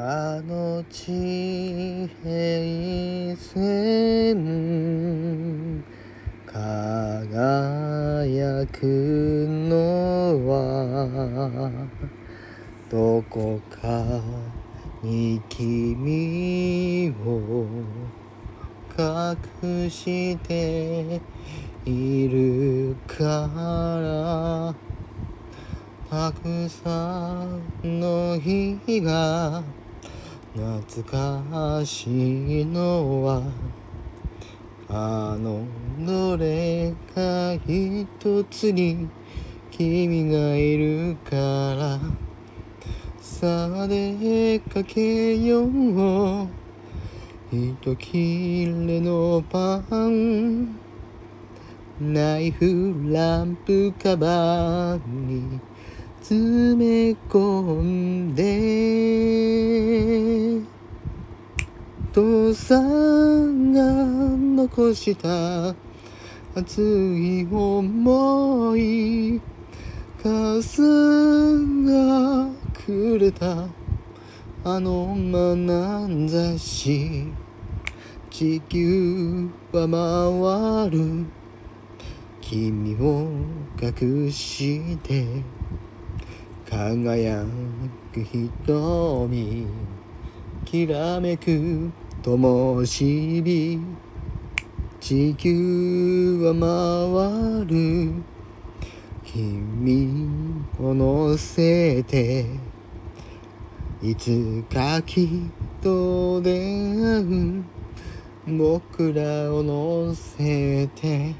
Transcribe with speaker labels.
Speaker 1: あの地平線輝くのはどこかに君を隠しているからたくさんの日が懐かしいのはあのどれか一つに君がいるからさあ出かけよう。一切れのパンナイフランプカバーに詰め込んで父さんが残した熱い思い母さんがくれたあの眼差し地球は回る。君を隠して輝く瞳きらめく灯火地球は回る。君を乗せていつかきっと出会う。僕らを乗せて